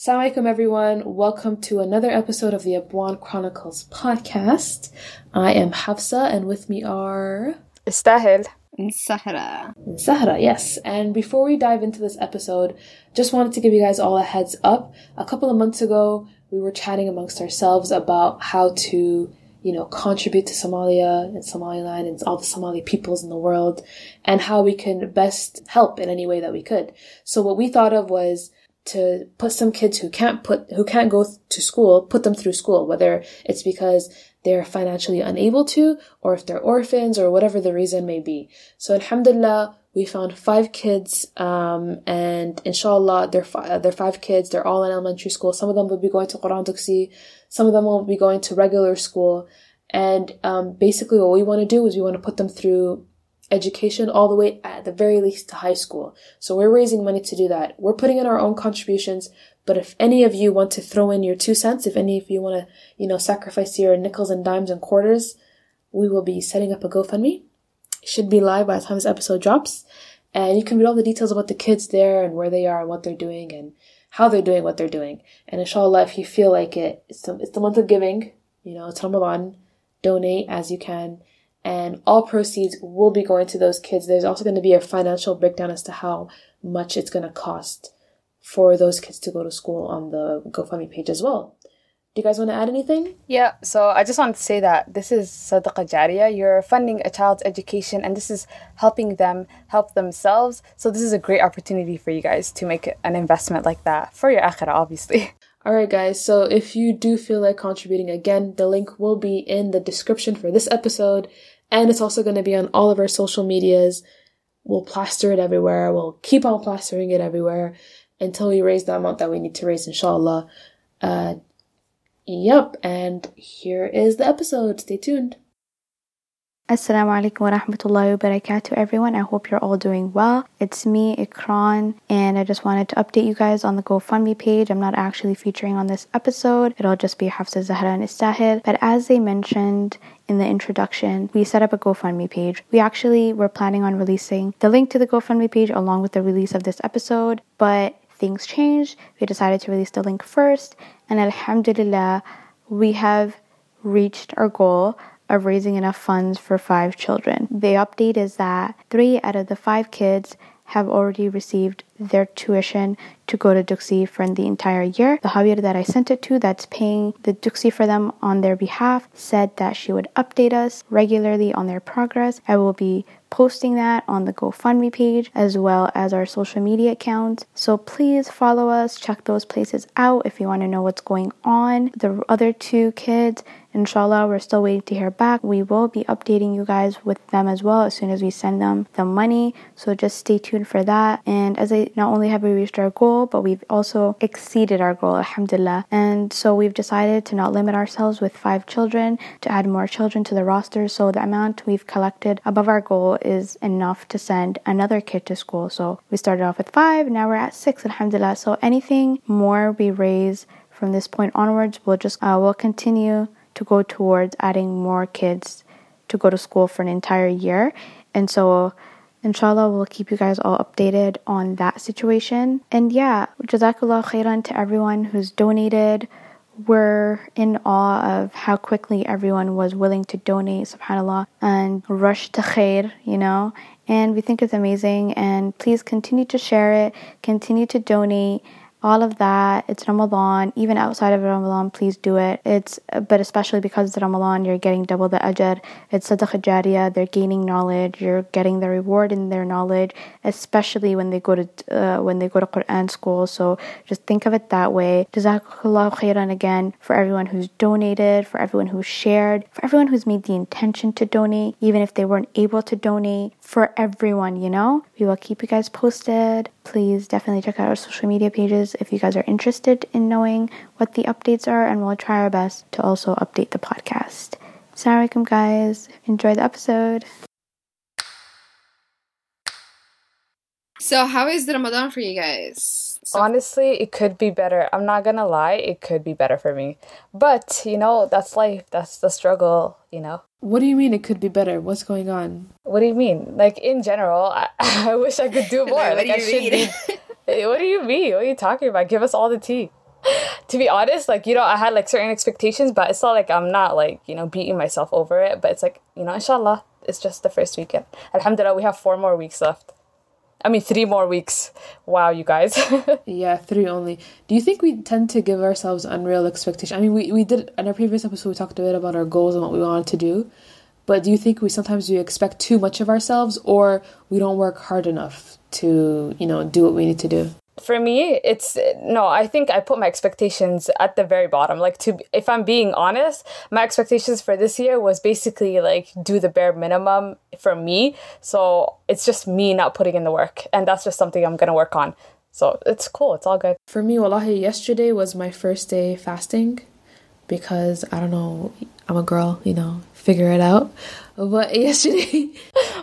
Assalamu alaikum everyone. Welcome to another episode of the Abwaan Chronicles podcast. I am Hafsa and with me are Istahil. And Sahara. Sahara, yes. And before we dive into this episode, just wanted to give you guys all a heads up. A couple of months ago, we were chatting amongst ourselves about how to, you know, contribute to Somalia and Somaliland and all the Somali peoples in the world and how we can best help in any way that we could. So what we thought of was to put some kids who can't put who can't go to school put them through school whether it's because they're financially unable to or if they're orphans or whatever the reason may be. So alhamdulillah we found five kids um, and inshallah they're, fi- they're five kids. They're all in elementary school. Some of them will be going to quran duksi some of them will be going to regular school. And um, basically what we want to do is we want to put them through education all the way at the very least to high school. So we're raising money to do that. We're putting in our own contributions, but if any of you want to throw in your two cents, if any of you want to, you know, sacrifice your nickels and dimes and quarters, we will be setting up a GoFundMe. It should be live by the time this episode drops. And you can read all the details about the kids there and where they are and what they're doing and how they're doing what they're doing. And inshallah, if you feel like it, it's the, it's the month of giving, you know, it's Ramadan, donate as you can and all proceeds will be going to those kids. There's also going to be a financial breakdown as to how much it's going to cost for those kids to go to school on the GoFundMe page as well. Do you guys want to add anything? Yeah, so I just want to say that this is Sadaqa Jariyah. You're funding a child's education and this is helping them help themselves. So this is a great opportunity for you guys to make an investment like that for your akhirah, obviously. All right, guys. So if you do feel like contributing again, the link will be in the description for this episode. And it's also going to be on all of our social medias. We'll plaster it everywhere. We'll keep on plastering it everywhere until we raise the amount that we need to raise, inshallah. Uh, yep. And here is the episode. Stay tuned. Assalamu alaikum wa rahmatullahi wa barakatuh, everyone. I hope you're all doing well. It's me, Ikran, and I just wanted to update you guys on the GoFundMe page. I'm not actually featuring on this episode, it'll just be Hafsa Zahra and Istahil. But as they mentioned in the introduction, we set up a GoFundMe page. We actually were planning on releasing the link to the GoFundMe page along with the release of this episode, but things changed. We decided to release the link first, and Alhamdulillah, we have reached our goal of raising enough funds for five children. The update is that three out of the five kids have already received their tuition to go to Duksi for the entire year. The Hawir that I sent it to that's paying the Duksi for them on their behalf said that she would update us regularly on their progress. I will be posting that on the GoFundMe page as well as our social media accounts. So please follow us, check those places out if you want to know what's going on. The other two kids, inshallah, we're still waiting to hear back. We will be updating you guys with them as well as soon as we send them the money. So just stay tuned for that. And as I not only have we reached our goal, but we've also exceeded our goal, alhamdulillah. And so we've decided to not limit ourselves with five children, to add more children to the roster. So the amount we've collected above our goal is enough to send another kid to school. So we started off with five, now we're at six, alhamdulillah. So anything more we raise from this point onwards, we'll just uh, we'll continue to go towards adding more kids to go to school for an entire year. And so inshallah we'll keep you guys all updated on that situation. And yeah, jazakallah khairan to everyone who's donated we're in awe of how quickly everyone was willing to donate, subhanAllah, and rush to khair, you know. And we think it's amazing. And please continue to share it, continue to donate all of that. It's Ramadan. Even outside of Ramadan, please do it. It's but especially because it's Ramadan, you're getting double the ajr. It's sadaqah jariyah. They're gaining knowledge. You're getting the reward in their knowledge, especially when they go to uh, when they go to Quran school. So just think of it that way. Jazakallah khairan again for everyone who's donated, for everyone who's shared, for everyone who's made the intention to donate, even if they weren't able to donate. For everyone, you know, we will keep you guys posted. Please definitely check out our social media pages if you guys are interested in knowing what the updates are, and we'll try our best to also update the podcast. Assalamualaikum, guys. Enjoy the episode. So, how is Ramadan for you guys? So- Honestly, it could be better. I'm not gonna lie, it could be better for me. But, you know, that's life. That's the struggle, you know? What do you mean it could be better? What's going on? What do you mean? Like, in general, I, I wish I could do more. What like, do I you should mean? be. What do you mean? What are you talking about? Give us all the tea. to be honest, like, you know, I had like certain expectations, but it's not like I'm not like, you know, beating myself over it. But it's like, you know, inshallah, it's just the first weekend. Alhamdulillah, we have four more weeks left. I mean, three more weeks. Wow, you guys. Yeah, three only. Do you think we tend to give ourselves unreal expectations? I mean, we, we did in our previous episode we talked a bit about our goals and what we wanted to do, but do you think we sometimes we expect too much of ourselves, or we don't work hard enough to you know do what we need to do? For me, it's no, I think I put my expectations at the very bottom. Like to if I'm being honest, my expectations for this year was basically like do the bare minimum for me. So it's just me not putting in the work, and that's just something I'm gonna work on. So it's cool. It's all good. For me, wallahi, yesterday was my first day fasting because I don't know, I'm a girl, you know, figure it out. But yesterday,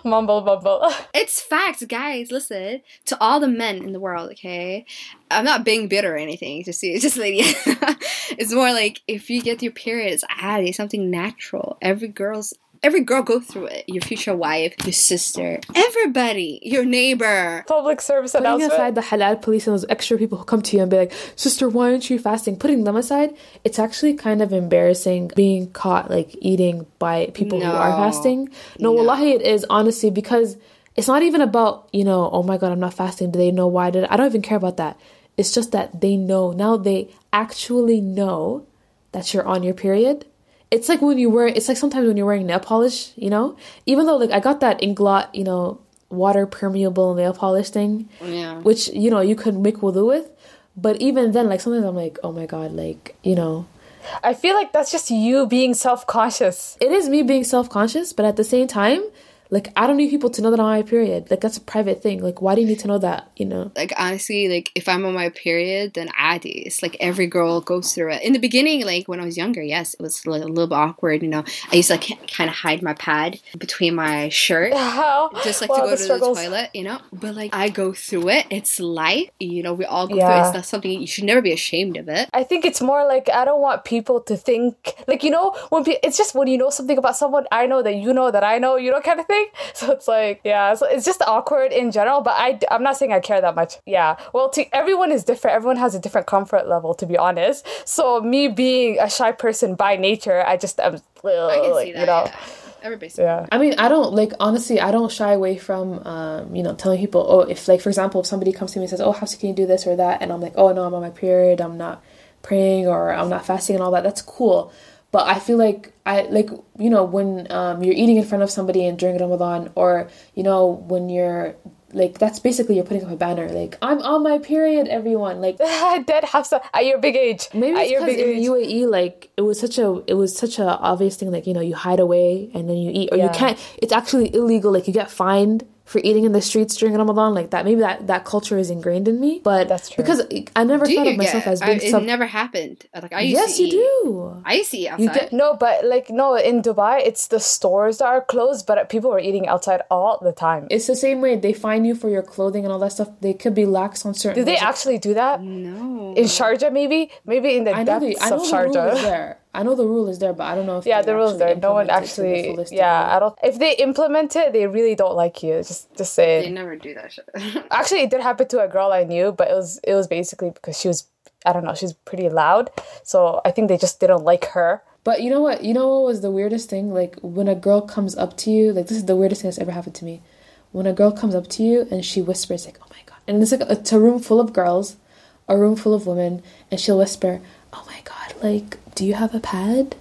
Mumble mumble. It's facts, guys. Listen to all the men in the world. Okay, I'm not being bitter or anything. Just see, just lady. it's more like if you get your period, it's addy, ah, something natural. Every girl's. Every girl go through it. Your future wife, your sister, everybody, your neighbor. Public service putting announcement. aside the halal police and those extra people who come to you and be like, "Sister, why aren't you fasting?" Putting them aside, it's actually kind of embarrassing being caught like eating by people who are fasting. No, No. wallahi, it is honestly because it's not even about you know, oh my god, I'm not fasting. Do they know why did I? I don't even care about that. It's just that they know now. They actually know that you're on your period. It's like when you wear. It's like sometimes when you're wearing nail polish. You know, even though like I got that Inglot, you know, water permeable nail polish thing Yeah. which you know you could make wudu with but even then like sometimes i'm like oh my god like you know I feel like that's just you being self conscious. it is me being self-conscious but at the same time like i don't need people to know that i'm on my period like that's a private thing like why do you need to know that you know like honestly, like if I'm on my period, then adi. It's like every girl goes through it. In the beginning, like when I was younger, yes, it was like a little bit awkward. You know, I used to like kind of hide my pad between my shirt. How? Just like Wow, to go the to struggles. the toilet, you know. But like I go through it. It's life, you know. We all go through it. Yeah. It's not something you should never be ashamed of it. I think it's more like I don't want people to think like you know when pe- it's just when you know something about someone I know that you know that I know you know kind of thing. So it's like yeah, so it's just awkward in general. But I I'm not saying I care that much. Yeah, well, to everyone is different. Everyone has a different comfort level to be honest. So me being a shy person by nature, I just am I can like, see that. you know yeah. Everybody's yeah. i mean i don't like honestly i don't shy away from um you know telling people oh if like for example if somebody comes to me and says oh how can you do this or that and i'm like oh no i'm on my period i'm not praying or i'm not fasting and all that that's cool but i feel like i like you know when um, you're eating in front of somebody and during ramadan or you know when you're like that's basically you're putting up a banner like i'm on my period everyone like Dead Hafsa at your big age. Maybe at your because big in age. UAE, like it was such a it was such a obvious thing. Like you know, you hide away and then you eat, or you can't. It's actually illegal. Like you get fined for eating in the streets during Ramadan. Like that. Maybe that that culture is ingrained in me. But That's true. because I never Do thought of myself get- as I- being it sub. never happened. Like I used yes, to you eat. do. I used to eat You outside. get- No, but like no, in Dubai, it's the stores that are closed, but people are eating outside all the time. It's the same way they fine you for your clothing and all that stuff. They could be lax on certain. Do they actually do that no. in Sharjah? Maybe, maybe in the I know depths the I know of the rule is Sharjah. There. I know the rule is there, but I don't know if Yeah, the rules actually there. No one implement it to the actually. Yeah, degree. I don't. If they implement it, they really don't like you. Just, just say. they never do that shit. Actually, it did happen to a girl I knew, but it was it was basically because she was. I don't know. She's pretty loud, so I think they just didn't like her. But you know what? You know what was the weirdest thing? Like when a girl comes up to you, like this is the weirdest thing that's ever happened to me. When a girl comes up to you and she whispers like, "Oh my god," and it's like it's a room full of girls, a room full of women, and she'll whisper, "Oh my god, like, do you have a pad?"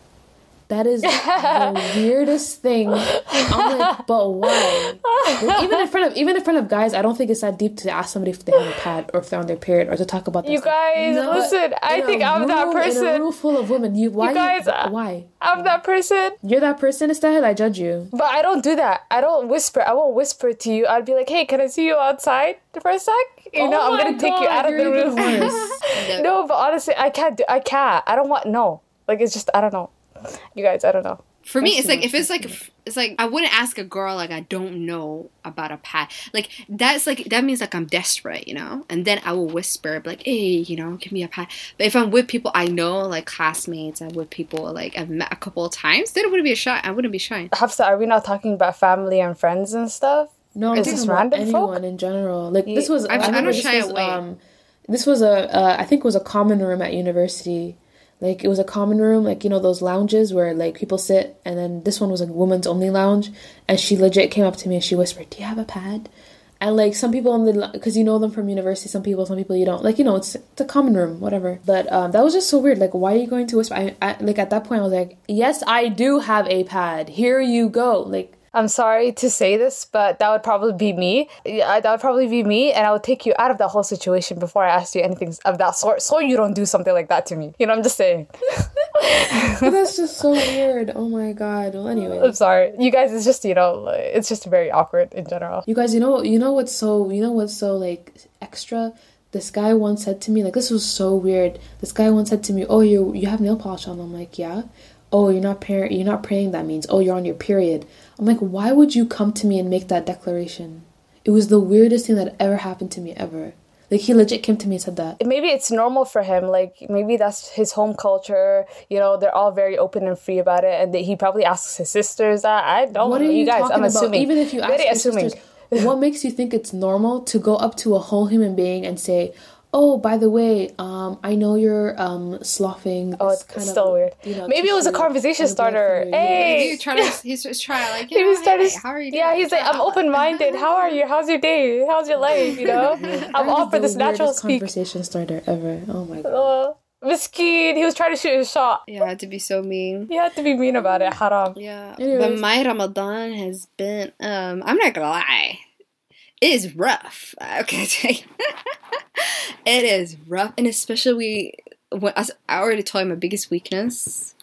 That is the weirdest thing. I'm like, but why? Like, even in front of even in front of guys, I don't think it's that deep to ask somebody if they have a pad or if they're on their period or to talk about that You guys, But listen. I think I'm that room- In a person. room full of women, you why? guys, uh, why? I'm that person. You're that person, instead. I judge you. But I don't do that. I don't whisper. I won't whisper to you. I'd be like, "Hey, can I see you outside for a sec?" You know, Oh I'm gonna take you out of the room. no, but honestly, I can't do. I can't. I don't want. No, like it's just. I don't know. You guys, I don't know. For me, it's like if it's like it's like I wouldn't ask a girl like I don't know about a pad. Like that's like that means like I'm desperate, you know. And then I will whisper like, "Hey, you know, give me a pad." But if I'm with people I know, like classmates, I'm with people like I've met a couple of times, then it wouldn't be a shy. I wouldn't be shy. Hafsa, are we not talking about family and friends and stuff? No, I'm Is this about random folk? anyone in general. Like this was. I'm- I I don't this shy was, away. Um, this was a uh, I think it was a common room at university. Like it was a common room, like you know those lounges where like people sit, and then this one was a woman's only lounge, and she legit came up to me and she whispered, "Do you have a pad?" And like some people in the because you know them from university, some people, some people you don't. Like you know, it's it's a common room, whatever. But um, that was just so weird. Like, why are you going to whisper? I, I like at that point I was like, yes, I do have a pad. Here you go. Like I'm sorry to say this, but that would probably be me. Yeah, that would probably be me, and I would take you out of that whole situation before I asked you anything of that sort, so you don't do something like that to me. You know, I'm just saying. that's just so weird. Oh my god. Well, anyway. I'm sorry, you guys. It's just you know, it's just very awkward in general. You guys, you know, you know what's so, you know what's so like extra. This guy once said to me, like this was so weird. This guy once said to me, "Oh, you you have nail polish on." I'm like, "Yeah." Oh, you're not par- you're not praying. That means, oh, you're on your period. I'm like, why would you come to me and make that declaration? It was the weirdest thing that ever happened to me ever. Like he legit came to me and said that. Maybe it's normal for him. Like maybe that's his home culture. You know, they're all very open and free about it, and they, he probably asks his sisters that. I don't What know. are you, you guys, talking I'm assuming. about? Even if you ask your assuming. sisters, what makes you think it's normal to go up to a whole human being and say, "Oh, by the way, um, I know you're um sloughing." Oh, this it's kind still of, weird. you know, Maybe it was a conversation and a blood starter. for Hey! He's trying to he's just trying like He you was know, trying hey, to, how are you? yeah, he's like, I'm open minded. How are you? How's your day? How's your life? You know, I'm all for this natural speak. conversation starter ever. Oh my god. Uh, Miskeen, he was trying to shoot his shot. Yeah, to be so mean. He had to be mean about it. Haram. Yeah, but my Ramadan has been. Um, I'm not gonna lie, it is rough. Okay, I tell you. It is rough, and especially. When, as I already told you, my biggest weakness.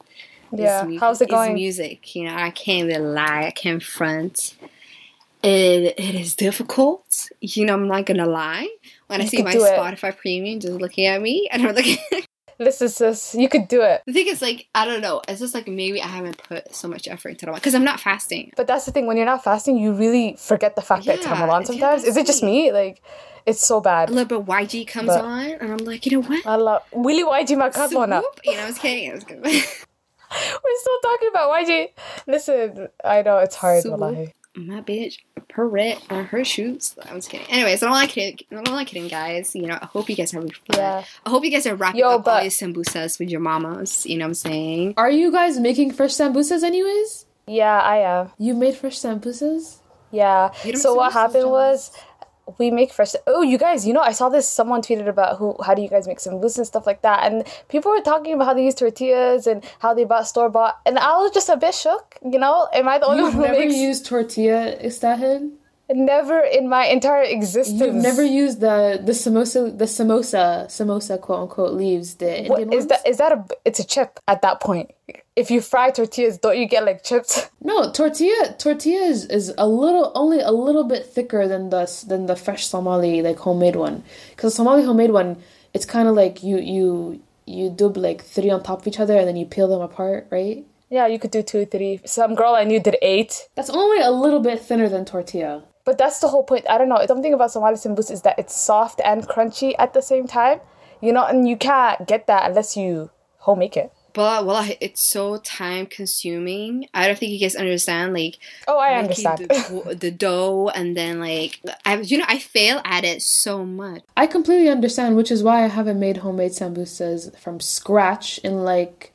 is Yeah. mu- How's it going? music. You know, I can't even lie. I can't front. It it is difficult. You know, I'm not gonna lie. When I see my do it. Spotify premium just looking at me, and I'm like. Listen, sis, you could do it. The thing is, like, I don't know. It's just like maybe I haven't put so much effort into it because I'm not fasting. But that's the thing. When you're not fasting, you really forget the fact that it's Yeah, Ramadan. Sometimes is it just me? Like, it's so A bad. little bit YG comes But- on, and I'm like, you know what? Allah, Willy YG Makabona. You know, I was kidding. I was kidding. We're still talking about YG. Listen, I know it's hard. Swoop. Wallahi. My bitch, Perrette red on her shoes. I was kidding. Anyways, I don't like kidding. I'm not kidding, guys. You know, I hope you guys are having fun. Yeah. I hope you guys are wrapping Yo, up all but- these sambusas with your mamas. You know what I'm saying? Are you guys making fresh sambusas anyways? Yeah, I am. You made fresh sambusas? Yeah. So what happened John? was we make fresh. Oh, you guys, you know, I saw this. Someone tweeted about who, how do you guys make samosas and stuff like that, and people were talking about how they use tortillas and how they bought store bought, and I was just a bit shook. You know, am I the only You've one who never makes? used tortilla, Istahil? Never in my entire existence. You've never used the the samosa the samosa samosa quote unquote leaves the Indian is ones? that? Is that a? It's a chip at that point. If you fry tortillas, don't you get like chips? No, tortilla tortilla is, is a little only a little bit thicker than the than the fresh Somali like homemade one. Because Somali homemade one, it's kind of like you you you dub like three on top of each other and then you peel them apart, right? Yeah, you could do two, three. Some girl I knew did eight. That's only a little bit thinner than tortilla. But that's the whole point. I don't know. Something about Somali sambus is that it's soft and crunchy at the same time. You know, and you can't get that unless you home make it. But well, it's so time consuming. I don't think you guys understand. Like, Oh, I making understand. the, the dough and then like I you know I fail at it so much. I completely understand, which is why I haven't made homemade sambusas from scratch in like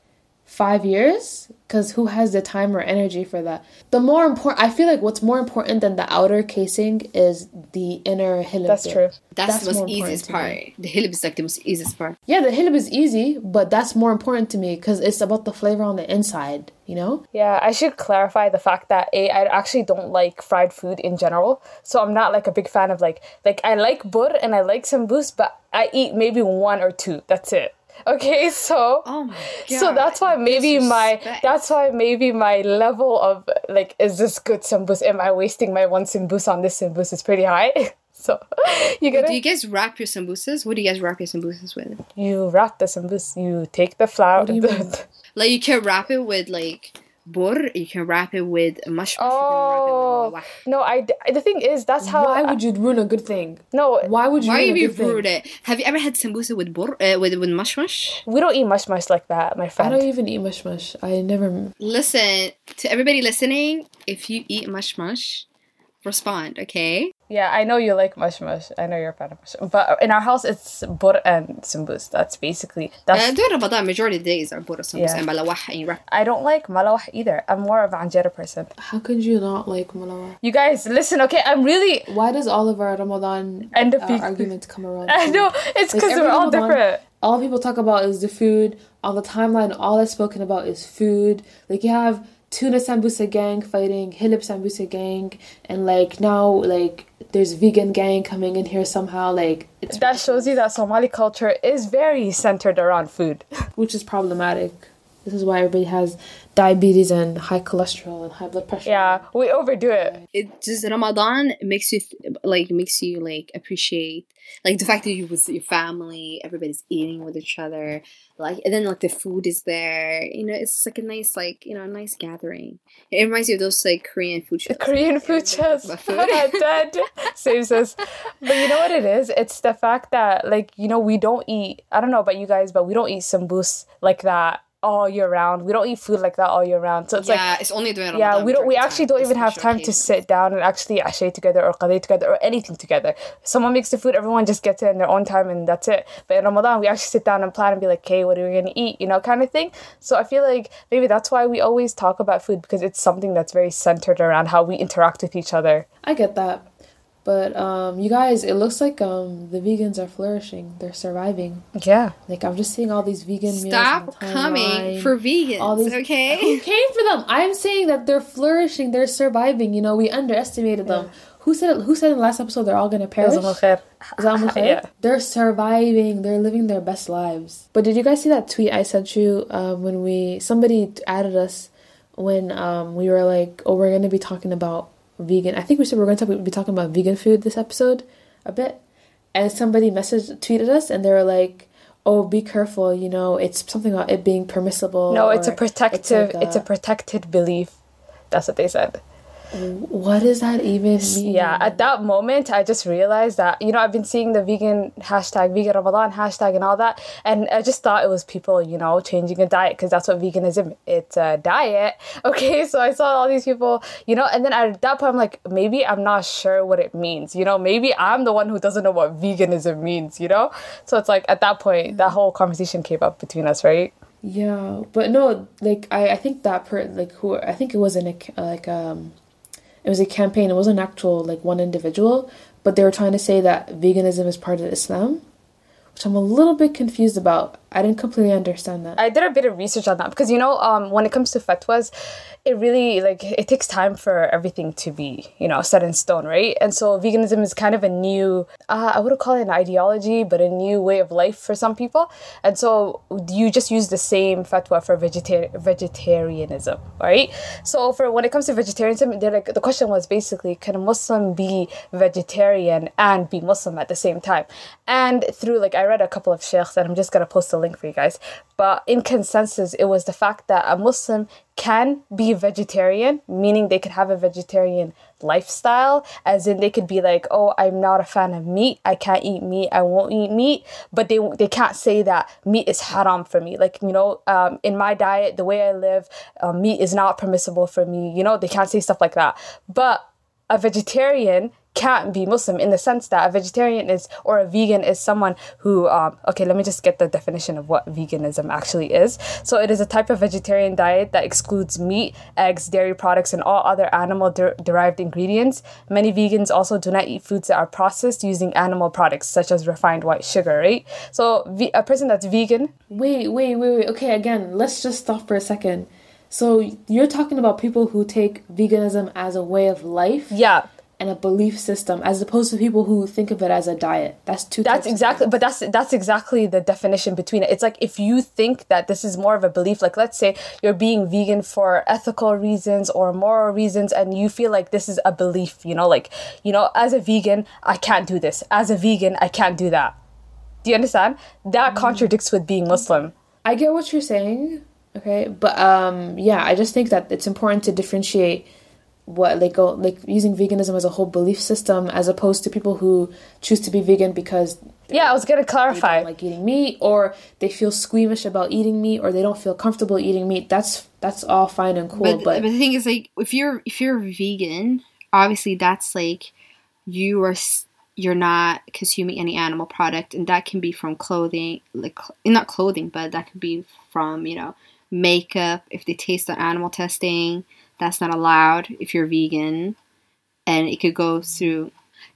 five years. Because who has the time or energy for that? The more important, I feel like what's more important than the outer casing is the inner hilib. That's bit. true. That's, That's the most easiest part. me. The hilib is like the most easiest part. Yeah, the hilib is easy, but that's more important to me because it's about the flavor on the inside. You know? Yeah, I should clarify the fact that A, I actually don't like fried food in general. So I'm not like a big fan of like like I like bur and I like some sambus, but I eat maybe one or two. That's it. Okay, so Oh my god. so that's why maybe my that's why maybe my level of like is this good sambus? Am I wasting my one sambus on this sambus is pretty high. so you Do gotta you guys wrap your sambusas? What do you guys wrap your sambusas with? you wrap the sambus, you take the flour. you the- Like you can wrap it with like bur. You can wrap it with mushroom. Oh you can wrap it with no! I the thing is that's how Why would you ruin a good thing? no Why would you Why ruin you a good thing? it? Have you ever had sambusa with bur uh, with with mushmash? we don't eat mush mush like that, my friend. I don't even eat mush mush. I never. Listen to everybody listening. If you eat mushmash, respond. Okay. Yeah, I know you like mush mush. I know you're a fan of mush. But in our house, it's bur and sumbus. That's basically that's. Uh, during Ramadan, majority of the days are Buddha Yeah. and malawah and wrap. I don't like malawah either. I'm more of a anjera person. How could you not like malawa? You guys, listen, okay? I'm really. Why does all of our Ramadan And the uh, peak- arguments come around? I know it's because every we're all Ramadan, different. All people talk about is the food. On the timeline, all that's spoken about is food. Like you have tuna sambusa gang fighting Hilib sambusa gang, and like now like there's vegan gang coming in here somehow. Like it's That shows you that Somali culture is very centered around food. which is problematic. This is why everybody has diabetes and high cholesterol and high blood pressure. Yeah, we overdo it. It just Ramadan makes you th- like makes you like appreciate like the fact that you with your family, everybody's eating with each other, like and then like the food is there. You know, it's like a nice like you know a nice gathering. It reminds you of those like Korean food shows. Korean food shows. About food. Dead. Same says. But you know what it is? It's the fact that like, you know, we don't eat I don't know about you guys, but we don't eat sambus like that all year round. We don't eat food like that all year round. So it's like yeah, it's only during Ramadan. yeah, we don't. We actually don't even have time to sit down and actually ashay together or qadi together or anything together. Someone makes the food, everyone just gets it in their own time and that's it. But in Ramadan, we actually sit down and plan and be like, "Okay, what are we gonna eat?" You know, kind of thing. So I feel like maybe that's why we always talk about food because it's something that's very centered around how we interact with each other. I get that. But um, you guys, it looks like um, the vegans are flourishing. They're surviving. Yeah. Like I'm just seeing all these vegan meals. Stop the coming for vegans, all these- okay. Who okay? came for them? I'm saying that they're flourishing. They're surviving. You know, we underestimated them. Who said? Who said in the last episode they're all gonna perish? Is that Yeah. They're surviving. They're living their best lives. But did you guys see that tweet I sent you um, when we somebody added us when um, we were like, oh, we're gonna be talking about vegan. I think we said we we're gonna talk, be talking about vegan food this episode a bit. And somebody messaged tweeted us and they were like, oh, be careful. You know, it's something about it being permissible. No, it's a protective. like It's a protected belief. That's what they said. What does that even mean? Yeah, at that moment, I just realized that, you know, I've been seeing the vegan hashtag, vegan Ramadan hashtag, and all that. And I just thought it was people, you know, changing a diet because that's what veganism It's a diet. Okay, so I saw all these people, you know, and then at that point, I'm like, maybe I'm not sure what it means. You know, maybe I'm the one who doesn't know what veganism means, you know? So it's like at that point, that whole conversation came up between us, right? Yeah, but no, like I, I think that per like who I think it was in like um, it was a campaign. It wasn't actual like one individual, but they were trying to say that veganism is part of Islam, which I'm a little bit confused about. I didn't completely understand that. I did a bit of research on that because you know, um, when it comes to fatwas, it really like it takes time for everything to be you know set in stone, right? And so veganism is kind of a new, uh, I wouldn't call it an ideology, but a new way of life for some people. And so you just use the same fatwa for vegetar- vegetarianism, right? So for when it comes to vegetarianism, they're like the question was basically, can a Muslim be vegetarian and be Muslim at the same time? And through like I read a couple of sheikhs, and I'm just gonna post a link for you guys. But in consensus, it was the fact that a Muslim can be vegetarian, meaning they could have a vegetarian lifestyle, as in they could be like, oh, I'm not a fan of meat, I can't eat meat, I won't eat meat, but they they can't say that meat is haram for me. Like you know, um, in my diet, the way I live, uh, meat is not permissible for me. You know, they can't say stuff like that. But a vegetarian can't be Muslim in the sense that a vegetarian is or a vegan is someone who um, okay let me just get the definition of what veganism actually is. So it is a type of vegetarian diet that excludes meat eggs dairy products and all other animal der- derived ingredients. Many vegans also do not eat foods that are processed using animal products such as refined white sugar right? So ve- a person that's vegan Wait, wait, wait, wait. Okay, again, let's just stop for a second. So you're talking about people who take veganism as a way of life? Yeah and a belief system, as opposed to people who think of it as a diet. That's two. That's exactly, but that's that's exactly the definition between it. It's like if you think that this is more of a belief, like let's say you're being vegan for ethical reasons or moral reasons, and you feel like this is a belief, you know, like you know, as a vegan, I can't do this. As a vegan, I can't do that. Do you understand? That contradicts with being Muslim. I get what you're saying, okay, but um, yeah, I just think that it's important to differentiate what like go like using veganism as a whole belief system as opposed to people who choose to be vegan because Yeah, I was gonna they clarify. don't like eating meat or they feel squeamish about eating meat or they don't feel comfortable eating meat. That's that's all fine and cool, but, but, but the thing is like if you're if you're vegan obviously that's like you are you're not consuming any animal product and that can be from clothing like not clothing but that could be from you know makeup if they taste on animal testing that's not allowed if you're vegan and it could go through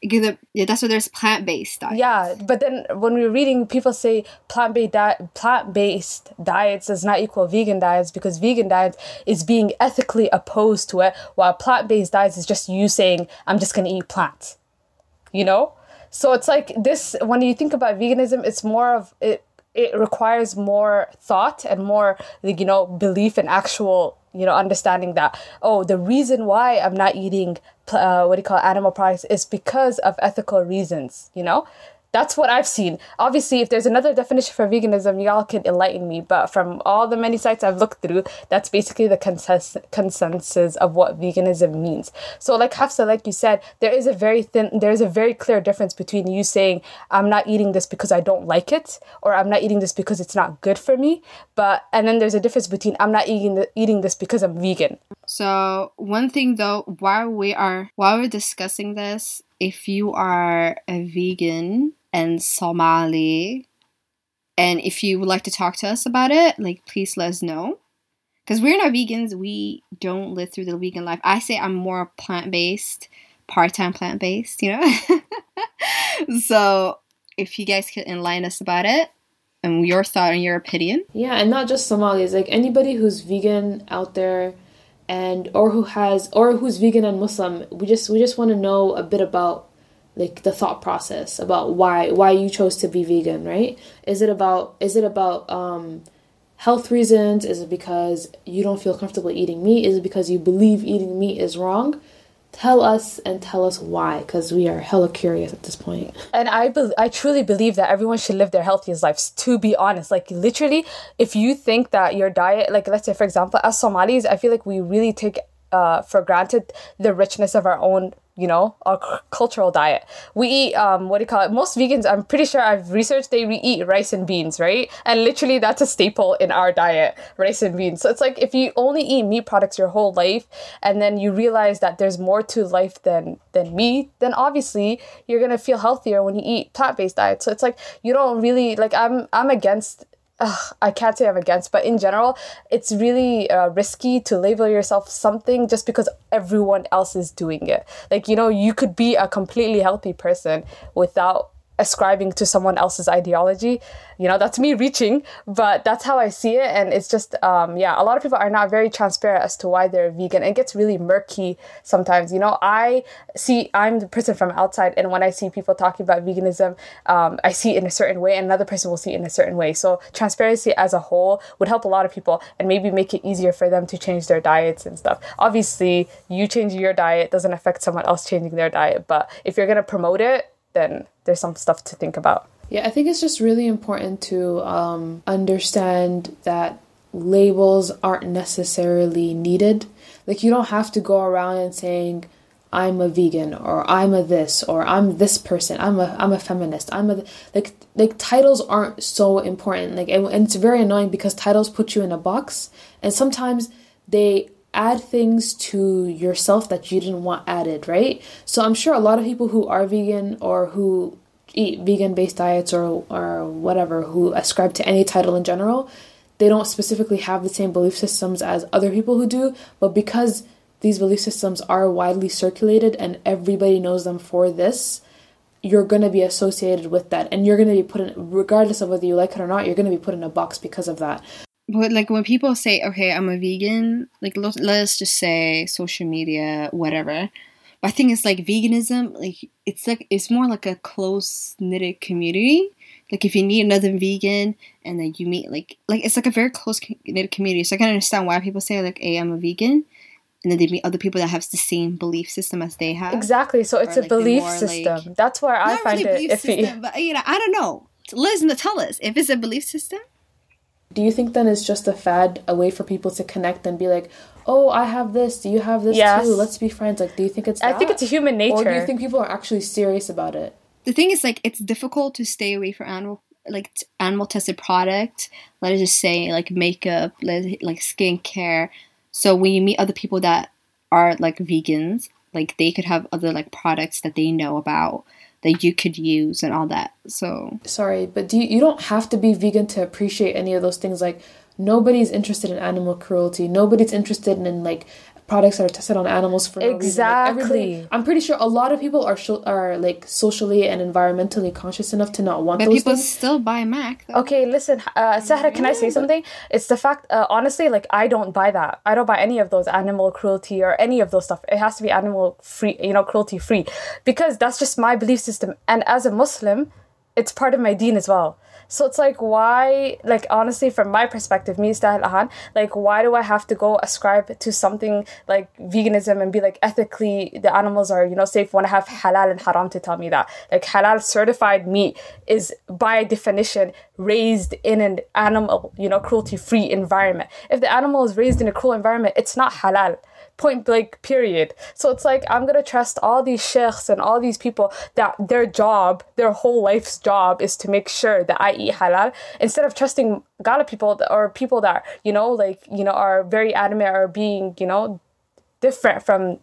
could, yeah, that's why there's plant-based diets. Yeah, but then when we're reading, people say plant-based diet, plant-based diets does not equal vegan diets because vegan diets is being ethically opposed to it, while plant-based diets is just you saying I'm just gonna eat plants. You know, so it's like this. When you think about veganism, it's more of it. It requires more thought and more, like, you know, belief and actual you know understanding that oh the reason why i'm not eating uh, what do you call it, animal products is because of ethical reasons you know that's what I've seen. Obviously, if there's another definition for veganism, y'all can enlighten me. But from all the many sites I've looked through, that's basically the consensus of what veganism means. So, like Hafsa, like you said, there is a very thin, there is a very clear difference between you saying I'm not eating this because I don't like it, or I'm not eating this because it's not good for me. But and then there's a difference between I'm not eating the, eating this because I'm vegan. So one thing though, while we are while we're discussing this, if you are a vegan and Somali. And if you would like to talk to us about it, like please let us know. Because we're not vegans, we don't live through the vegan life. I say I'm more plant based, part time plant based, you know? so if you guys could enlighten us about it and your thought and your opinion. Yeah, and not just Somalis, like anybody who's vegan out there and or who has or who's vegan and Muslim, we just we just want to know a bit about like the thought process about why why you chose to be vegan right? Is it about is it about um health reasons? Is it because you don't feel comfortable eating meat? Is it because you believe eating meat is wrong? Tell us and tell us why because we are hella curious at this point. And i be- i truly believe that everyone should live their healthiest lives to be honest. Like literally if you think that your diet like let's say for example as somalis i feel like we really take uh, for granted the richness of our own you know our c- cultural diet. We eat um what do you call it? Most vegans i'm pretty sure i've researched they re- eat rice and beans right? And literally that's a staple in our diet rice and beans. So it's like if you only eat meat products your whole life and then you realize that there's more to life than than meat then obviously you're gonna feel healthier when you eat plant-based diet so it's like you don't really like i'm i'm against ugh, I can't say I'm against, but in general, it's really uh, risky to label yourself something just because everyone else is doing it. Like, you know, you could be a completely healthy person without ascribing to someone else's ideology. You know that's me reaching but that's how i see it. And it's just um, yeah a lot of people are not very transparent as to why they're vegan. It gets really murky sometimes. You know i see i'm the person from outside and when i see people talking about veganism um, i see it in a certain way and another person will see it in a certain way. So transparency as a whole would help a lot of people and maybe make it easier for them to change their diets and stuff. Obviously you changing your diet doesn't affect someone else changing their diet but if you're going to promote it then there's some stuff to think about. Yeah, I think it's just really important to um, understand that labels aren't necessarily needed. Like, you don't have to go around and saying, I'm a vegan or I'm a this or I'm this person. I'm a I'm a feminist. I'm a like like titles aren't so important. Like and, and it's very annoying because titles put you in a box and sometimes they add things to yourself that you didn't want added, right? So I'm sure a lot of people who are vegan or who eat vegan based diets or or whatever who ascribe to any title in general, they don't specifically have the same belief systems as other people who do, but because these belief systems are widely circulated and everybody knows them for this, you're going to be associated with that and you're going to be put in regardless of whether you like it or not, you're going to be put in a box because of that like when people say okay i'm a vegan like let, us just say social media whatever. But i think it's like veganism like it's like it's more like a close knitted community. Like if you need another vegan and then you meet like like it's like a very close knitted community. So i can understand why people say like hey i'm a vegan and then they meet other people that have the same belief system as they have. Exactly so it's or, a like, belief system like, that's where i find really it iffy. system, but you know i don't know. Liz tell us. If it's a belief system do you think then it's just a fad, a way for people to connect and be like, oh, I have this, do you have this yes. too? Let's be friends. Like, do you think it's I think it's a human nature. Or do you think people are actually serious about it? The thing is, like, it's difficult to stay away from animal, like, animal tested product. Let us just say, like, makeup, like, skincare. So when you meet other people that are, like, vegans, like they could have other like products that they know about that you could use and all that. So sorry, but do you, you don't have to be vegan to appreciate any of those things. Like nobody's interested in animal cruelty. Nobody's interested in like products that are tested on animals for no exactly. Like I'm pretty sure a lot of people are sh- are like socially and environmentally conscious enough to not want but those people things. still buy Mac. Though. Okay, listen, uh, Sahra, can I say something? It's the fact, uh, honestly, like I don't buy that. I don't buy any of those animal cruelty or any of those stuff. It has to be animal free, you know, cruelty free, because that's just my belief system. And as a Muslim, it's part of my deen as well. So it's like why like honestly from my perspective, me Ahan, like why do I have to go ascribe to something like veganism and be like ethically the animals are, you know, safe when I have halal and haram to tell me that. Like halal certified meat is by definition raised in an animal, you know, cruelty free environment. If the animal is raised in a cruel environment, it's not halal point blank period so it's like i'm gonna trust all these sheikhs and all these people that their job their whole life's job is to make sure that i eat halal instead of trusting gala people or people that you know like you know are very adamant or being you know different from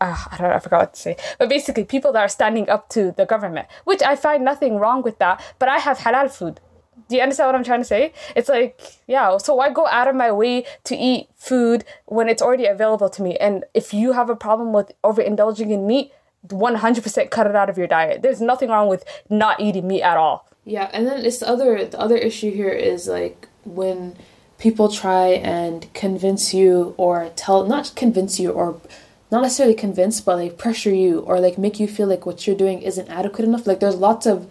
uh, I don't know, I forgot what to say. But basically, people that are standing up to the government, which I find nothing wrong with that. But I have halal food. Do you understand what I'm trying to say? It's like, yeah, so why go out of my way to eat food when it's already available to me? And if you have a problem with overindulging in meat, 100% cut it out of your diet. There's nothing wrong with not eating meat at all. Yeah, and then it's the other the other issue here is like when people try and convince you or tell not convince you or not necessarily convince but like pressure you or like make you feel like what you're doing isn't adequate enough. Like there's lots of,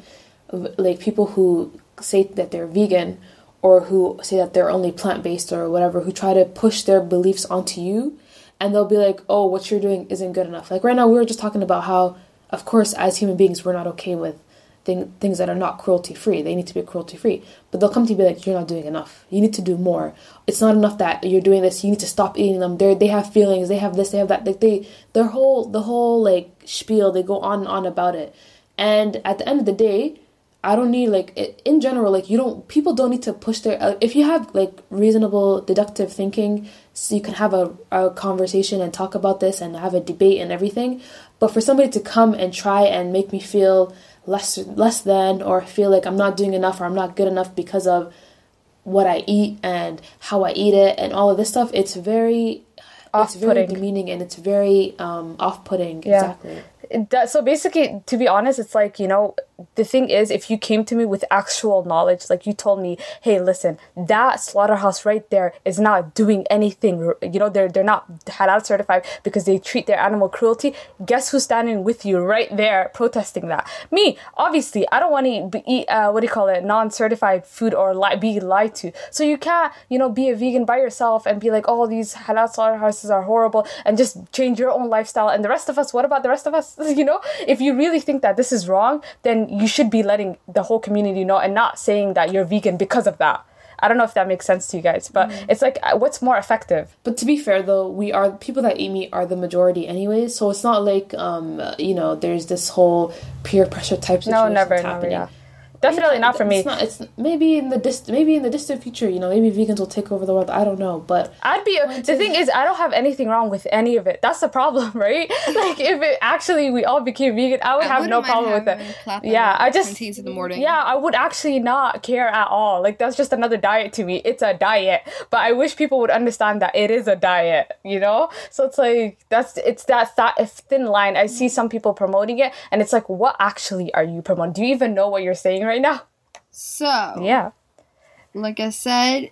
of like people who say that they're vegan or who say that they're only plant based or whatever, who try to push their beliefs onto you and they'll be like, oh, what you're doing isn't good enough. Like right now, we were just talking about how, of course, as human beings, we're not okay with thing, things that are not cruelty free. They need to be cruelty free. But they'll come to you and be like, you're not doing enough. You need to do more. It's not enough that you're doing this. You need to stop eating them. They they have feelings. They have this. They have that. Like they their whole the whole like spiel. They go on and on about it. And at the end of the day, I don't need like in general like you don't people don't need to push their uh, if you have like reasonable deductive thinking so you can have a, a conversation and talk about this and have a debate and everything but for somebody to come and try and make me feel less less than or feel like I'm not doing enough or I'm not good enough because of what I eat and how I eat it and all of this stuff it's very it's very demeaning and it's very um, off-putting. Yeah. exactly. So basically to be honest it's like you know the thing is if you came to me with actual knowledge like you told me hey listen that slaughterhouse right there is not doing anything. You know they're they're not halal certified because they treat their animal cruelty. Guess who's standing with you right there protesting that? Me. Obviously i don't want to eat uh, what do you call it non-certified food or li- be lied to. So you can't you know be a vegan by yourself and be like oh these halal slaughterhouses are horrible and just change your own lifestyle. And the rest of us what about the rest of us? You know if you really think that this is wrong then you should be letting the whole community know and not saying that you're vegan because of that I don't know if that makes sense to you guys, but mm. it's like uh, what's more effective. But to be fair, though, we are people that eat meat are the majority anyway, so it's not like um you know there's this whole peer pressure type situation no, never, happening. Never, yeah. Definitely yeah, not for me. It's not. It's maybe in the dist- maybe in the distant future. You know, maybe vegans will take over the world. I don't know, but I'd be. The thing is, I don't have anything wrong with any of it. That's the problem, right? like if it actually we all became vegan, I would I have no problem with it. Yeah, I just in the morning. Yeah, I would actually not care at all. Like that's just another diet to me. It's a diet, but I wish people would understand that it is a diet. You know, so it's like that's it's that th- thin line. I see some people promoting it, and it's like, what actually are you promoting? Do you even know what you're saying? Right now. So, yeah. Like I said,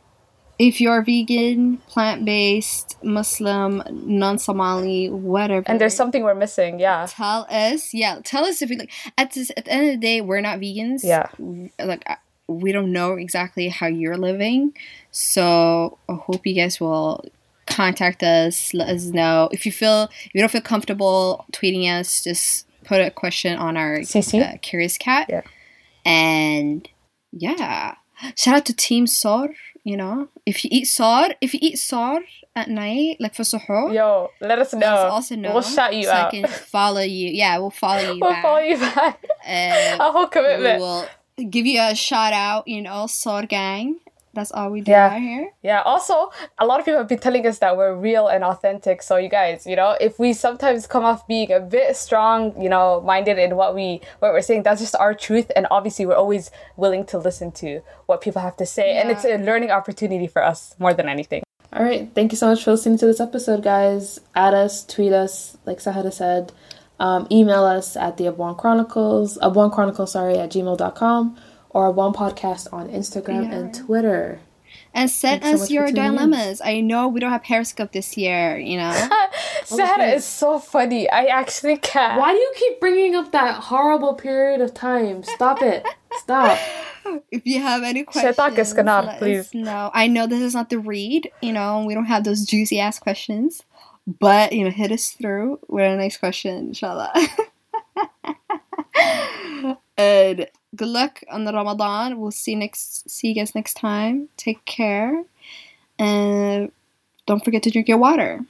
if you're vegan, plant based, Muslim, non Somali, whatever. And there's something we're missing, yeah. Tell us, yeah, tell us if we like. At this, at the end of the day, we're not vegans. Yeah. Like we don't know exactly how you're living, so I hope you guys will contact us. Let us know if you feel if you don't feel comfortable tweeting us. Just put a question on our? Uh, Curious Cat. Yeah and yeah, shout out to Team Sor. You know, if you eat sor, if you eat sor at night, like for suhoor, yo, let us know. also know. We'll shout you so out. I can follow you. Yeah, we'll follow you. we'll back. follow you back. And a whole commitment. We will give you a shout out. You know, Sor gang. That's all we do Yeah. out here. Yeah. Also, a lot of people have been telling us that we're real and authentic. So you guys, you know, if we sometimes come off being a bit strong, you know, minded in what we what we're saying, that's just our truth. And obviously, we're always willing to listen to what people have to say, and it's a learning opportunity for us more than anything. All right. Thank you so much for listening to this episode, guys. Add us, tweet us, like Sahada said. Um, email us at the Abwaan Chronicles, Abwaan Chronicles, sorry, at gmail.com Abwaan Podcast on Instagram and Twitter. And send Thanks us much for your tuning in. dilemmas. I know we don't have Periscope this year, you know. Sahra is so funny. I actually can't. Why do you keep bringing up that horrible period of time? Stop it. Stop. if you have any questions, Kaskanar, let please. us know. I know this is not the read, you know, we don't have those juicy ass questions, but you know, hit us through with a nice question, inshallah. and good luck on the Ramadan. We'll see next see you guys next time. Take care. And don't forget to drink your water.